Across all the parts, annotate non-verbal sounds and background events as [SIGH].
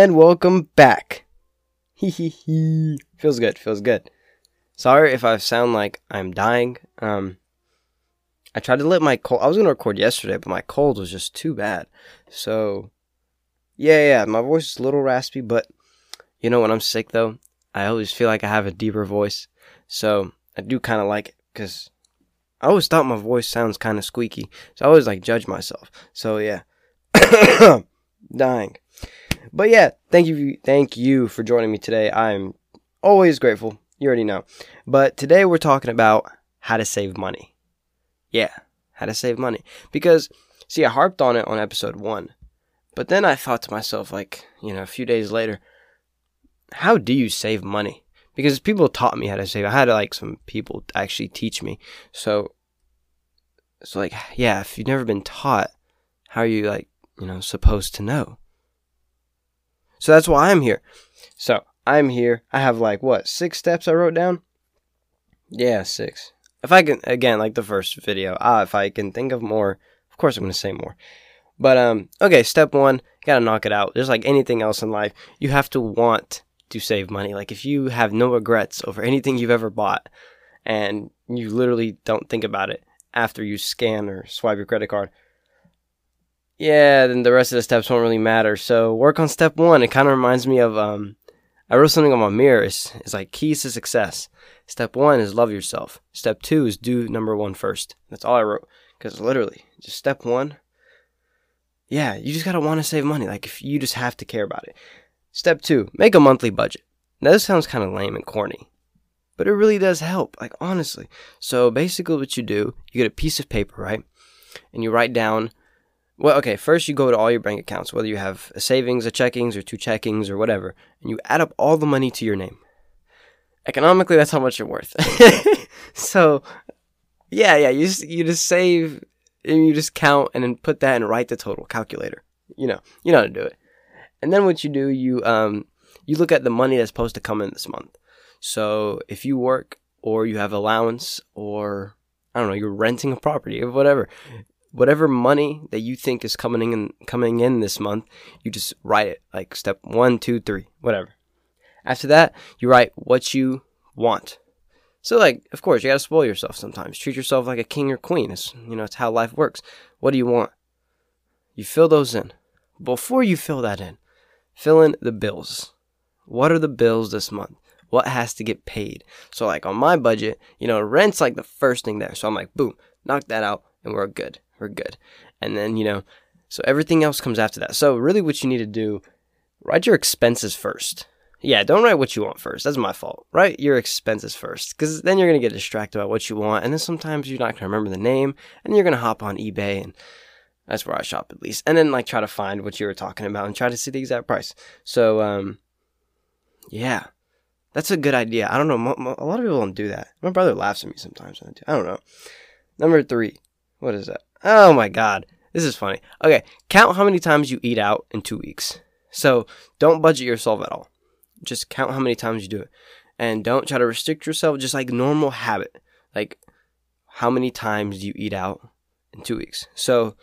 And welcome back. [LAUGHS] Feels good, feels good. Sorry if I sound like I'm dying. Um I tried to let my cold I was gonna record yesterday, but my cold was just too bad. So yeah, yeah, my voice is a little raspy, but you know when I'm sick though, I always feel like I have a deeper voice. So I do kinda like it because I always thought my voice sounds kinda squeaky. So I always like judge myself. So yeah. [COUGHS] dying. But yeah, thank you, thank you for joining me today. I'm always grateful. You already know. But today we're talking about how to save money. Yeah, how to save money. Because, see, I harped on it on episode one. But then I thought to myself, like, you know, a few days later, how do you save money? Because people taught me how to save. I had like some people actually teach me. So, so like, yeah, if you've never been taught, how are you like, you know, supposed to know? So that's why I'm here. So I'm here. I have like what six steps I wrote down. Yeah, six. If I can, again, like the first video, ah, if I can think of more, of course I'm gonna say more. But um, okay, step one, gotta knock it out. Just like anything else in life, you have to want to save money. Like if you have no regrets over anything you've ever bought, and you literally don't think about it after you scan or swipe your credit card, yeah, then the rest of the steps won't really matter. So work on step one. It kind of reminds me of um, I wrote something on my mirror. It's, it's like keys to success. Step one is love yourself. Step two is do number one first. That's all I wrote. Because literally, just step one. Yeah, you just gotta want to save money. Like if you just have to care about it. Step two, make a monthly budget. Now this sounds kind of lame and corny, but it really does help. Like honestly. So basically, what you do, you get a piece of paper, right, and you write down well, okay, first you go to all your bank accounts, whether you have a savings, a checkings, or two checkings, or whatever, and you add up all the money to your name. Economically, that's how much you're worth. [LAUGHS] so, yeah, yeah, you just, you just save and you just count and then put that and write the total calculator. You know, you know how to do it. And then what you do, you um, you look at the money that's supposed to come in this month. So if you work or you have allowance or I don't know, you're renting a property or whatever, whatever money that you think is coming in coming in this month, you just write it like step one, two, three, whatever. After that, you write what you want. So like, of course, you gotta spoil yourself sometimes. Treat yourself like a king or queen. It's you know, it's how life works. What do you want? You fill those in. Before you fill that in, fill in the bills. What are the bills this month? What has to get paid? So like on my budget, you know, rent's like the first thing there. So I'm like, boom, knock that out and we're good we're good. And then, you know, so everything else comes after that. So really what you need to do, write your expenses first. Yeah, don't write what you want first. That's my fault. Write your expenses first because then you're going to get distracted by what you want. And then sometimes you're not going to remember the name and you're going to hop on eBay and that's where I shop at least. And then like try to find what you were talking about and try to see the exact price. So, um, yeah, that's a good idea. I don't know. a lot of people don't do that. My brother laughs at me sometimes when I do. I don't know. Number three. What is that? Oh my god. This is funny. Okay, count how many times you eat out in two weeks. So don't budget yourself at all. Just count how many times you do it. And don't try to restrict yourself, just like normal habit. Like how many times do you eat out in two weeks? So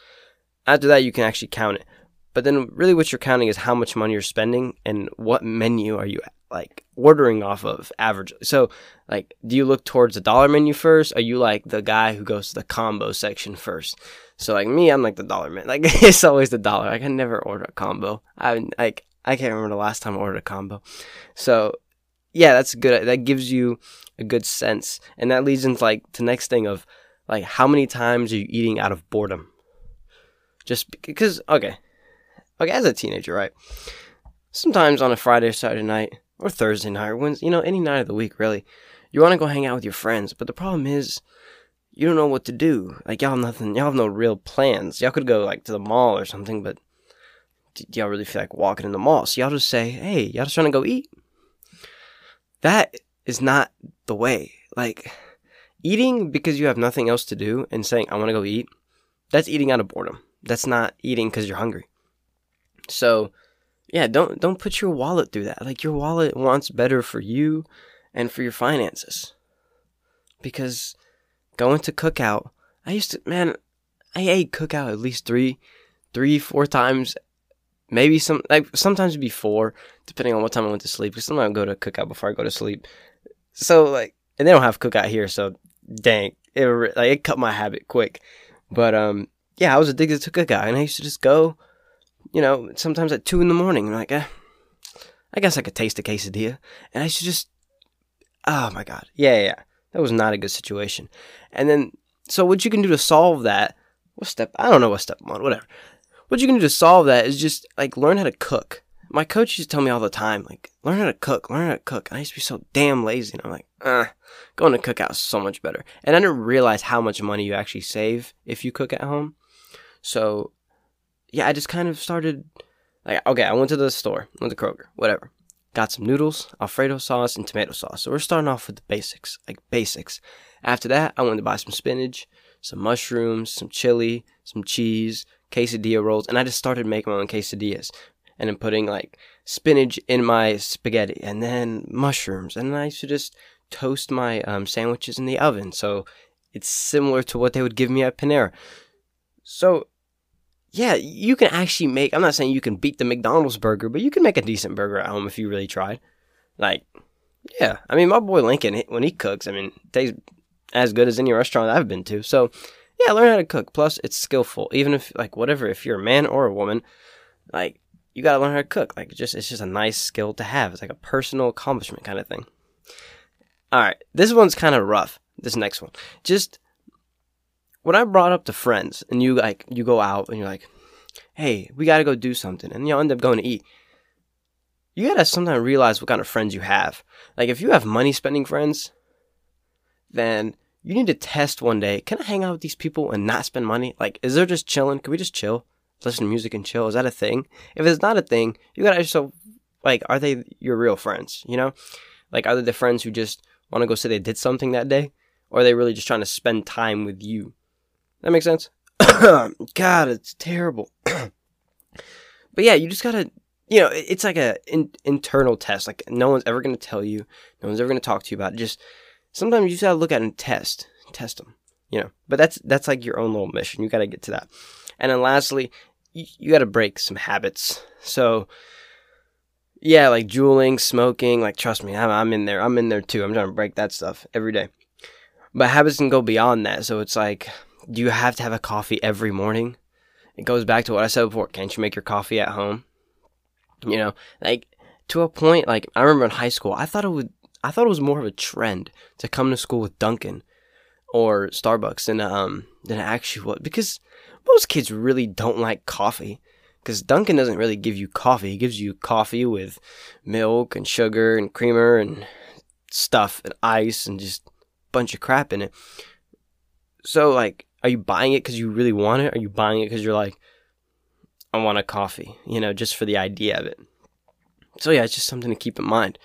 after that, you can actually count it. But then, really, what you're counting is how much money you're spending and what menu are you like ordering off of average. So, like, do you look towards the dollar menu first? Are you like the guy who goes to the combo section first? So, like me, I'm like the dollar man. [LAUGHS] Like, it's always the dollar. I can never order a combo. I like I can't remember the last time I ordered a combo. So, yeah, that's good. That gives you a good sense, and that leads into like the next thing of like how many times are you eating out of boredom? Just because, okay, okay, as a teenager, right? Sometimes on a Friday or Saturday night, or Thursday night, or Wednesday, you know, any night of the week, really, you want to go hang out with your friends. But the problem is, you don't know what to do. Like y'all have nothing, y'all have no real plans. Y'all could go like to the mall or something, but y'all really feel like walking in the mall? So y'all just say, "Hey, y'all just trying to go eat." That is not the way. Like eating because you have nothing else to do and saying, "I want to go eat." That's eating out of boredom. That's not eating because you're hungry. So, yeah, don't don't put your wallet through that. Like your wallet wants better for you and for your finances. Because going to cookout, I used to man, I ate cookout at least three, three, four times maybe some like sometimes before, depending on what time I went to sleep. Because sometimes I go to cookout before I go to sleep. So like, and they don't have cookout here, so dang, it like it cut my habit quick. But um, yeah, I was addicted to cookout, and I used to just go, you know, sometimes at two in the morning. I'm like, eh, I guess I could taste a quesadilla, and I should just, oh my god, yeah, yeah, that was not a good situation. And then, so what you can do to solve that? What step? I don't know what step one, whatever what you can do to solve that is just like learn how to cook. My coach used to tell me all the time, like, learn how to cook, learn how to cook. And I used to be so damn lazy. And I'm like, uh, going to cookout is so much better. And I didn't realize how much money you actually save if you cook at home. So, yeah, I just kind of started, like, okay, I went to the store, went to Kroger, whatever. Got some noodles, Alfredo sauce, and tomato sauce. So we're starting off with the basics, like basics. After that, I went to buy some spinach, some mushrooms, some chili, some cheese, quesadilla rolls, and I just started making my own quesadillas, and then putting like spinach in my spaghetti, and then mushrooms, and then I used to just toast my um, sandwiches in the oven, so it's similar to what they would give me at Panera. So, yeah, you can actually make. I'm not saying you can beat the McDonald's burger, but you can make a decent burger at home if you really tried. Like, yeah, I mean, my boy Lincoln, when he cooks, I mean, tastes as good as any restaurant I've been to. So, yeah, learn how to cook. Plus, it's skillful. Even if like whatever, if you're a man or a woman, like you gotta learn how to cook. Like just it's just a nice skill to have. It's like a personal accomplishment kind of thing. All right, this one's kind of rough. This next one, just when I brought up to friends, and you like you go out and you're like, hey, we gotta go do something, and you end up going to eat. You gotta sometimes realize what kind of friends you have. Like if you have money spending friends, then you need to test one day. Can I hang out with these people and not spend money? Like, is there just chilling? Can we just chill, listen to music and chill? Is that a thing? If it's not a thing, you gotta so like, are they your real friends? You know, like, are they the friends who just want to go say they did something that day, or are they really just trying to spend time with you? That makes sense. [COUGHS] God, it's terrible. [COUGHS] but yeah, you just gotta you know, it's like a in, internal test. Like no one's ever to tell you, no one's ever to talk to you about it. Just sometimes you just gotta look at and test, test them, you know. But that's that's like your own little mission. You gotta get to that. And then lastly, you, you gotta break some habits. So yeah, like juuling, smoking, like trust me, I'm, I'm in there. I'm in there too. I'm trying to break that stuff every day. But habits can go beyond that. So it's like, do you have to have a coffee every morning? It goes back to what I said before. Can't you make your coffee at home? You know, like to a point, like I remember in high school, I thought it would I thought it was more of a trend to come to school with Dunkin' or Starbucks than um than actually was because most kids really don't like coffee because Dunkin' doesn't really give you coffee. It gives you coffee with milk and sugar and creamer and stuff and ice and just a bunch of crap in it. So like, are you buying it because you really want it? Are you buying it because you're like, I want a coffee, you know, just for the idea of it? So yeah, it's just something to keep in mind.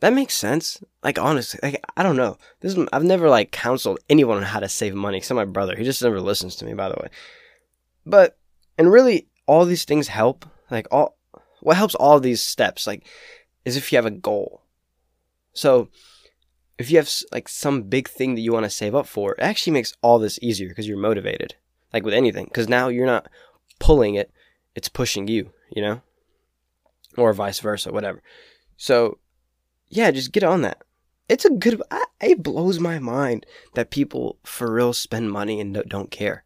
That makes sense. Like honestly, like I don't know. This is, I've never like counseled anyone on how to save money except my brother. He just never listens to me, by the way. But and really, all these things help. Like all, what helps all these steps, like, is if you have a goal. So, if you have like some big thing that you want to save up for, it actually makes all this easier because you're motivated. Like with anything, because now you're not pulling it; it's pushing you. You know, or vice versa, whatever. So yeah, just get on that. It's a good. I, it blows my mind that people for real spend money and don't care.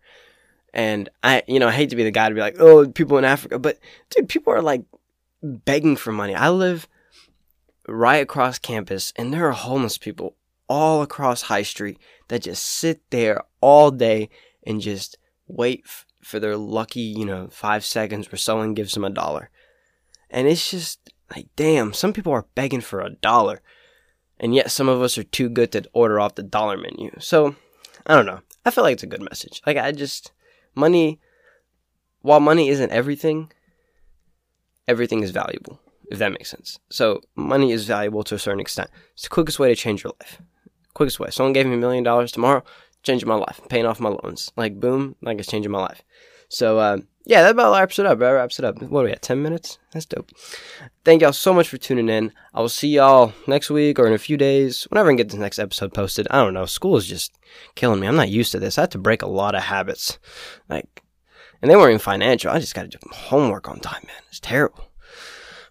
And I, you know, I hate to be the guy to be like, oh, people in Africa, but dude, people are like begging for money. I live right across campus, and there are homeless people all across High Street that just sit there all day and just wait f- for their lucky, you know, five seconds where someone gives them a dollar. And it's just, like, damn, some people are begging for a dollar. And yet some of us are too good to order off the dollar menu. So, I don't know. I feel like it's a good message. Like, I just, money, while money isn't everything, everything is valuable, if that makes sense. So, money is valuable to a certain extent. It's the quickest way to change your life. Quickest way. Someone gave me a million dollars tomorrow, changing my life, paying off my loans. Like, boom, like it's changing my life. So, uh, yeah, that about wraps it up. That wraps it up. What are we at? 10 minutes? That's dope. Thank y'all so much for tuning in. I will see y'all next week or in a few days, whenever I can get this next episode posted. I don't know. School is just killing me. I'm not used to this. I have to break a lot of habits. Like, And they weren't even financial. I just got to do homework on time, man. It's terrible.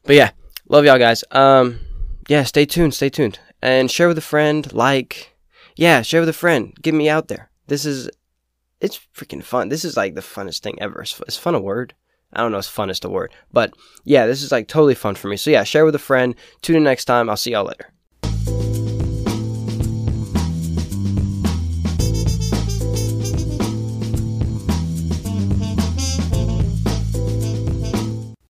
But yeah, love y'all guys. Um, yeah, stay tuned, stay tuned. And share with a friend, like, yeah, share with a friend. Get me out there. This is, it's freaking fun. This is like the funnest thing ever. Is, is fun a word? I don't know if fun the word. But yeah, this is like totally fun for me. So yeah, share with a friend. Tune in next time. I'll see y'all later.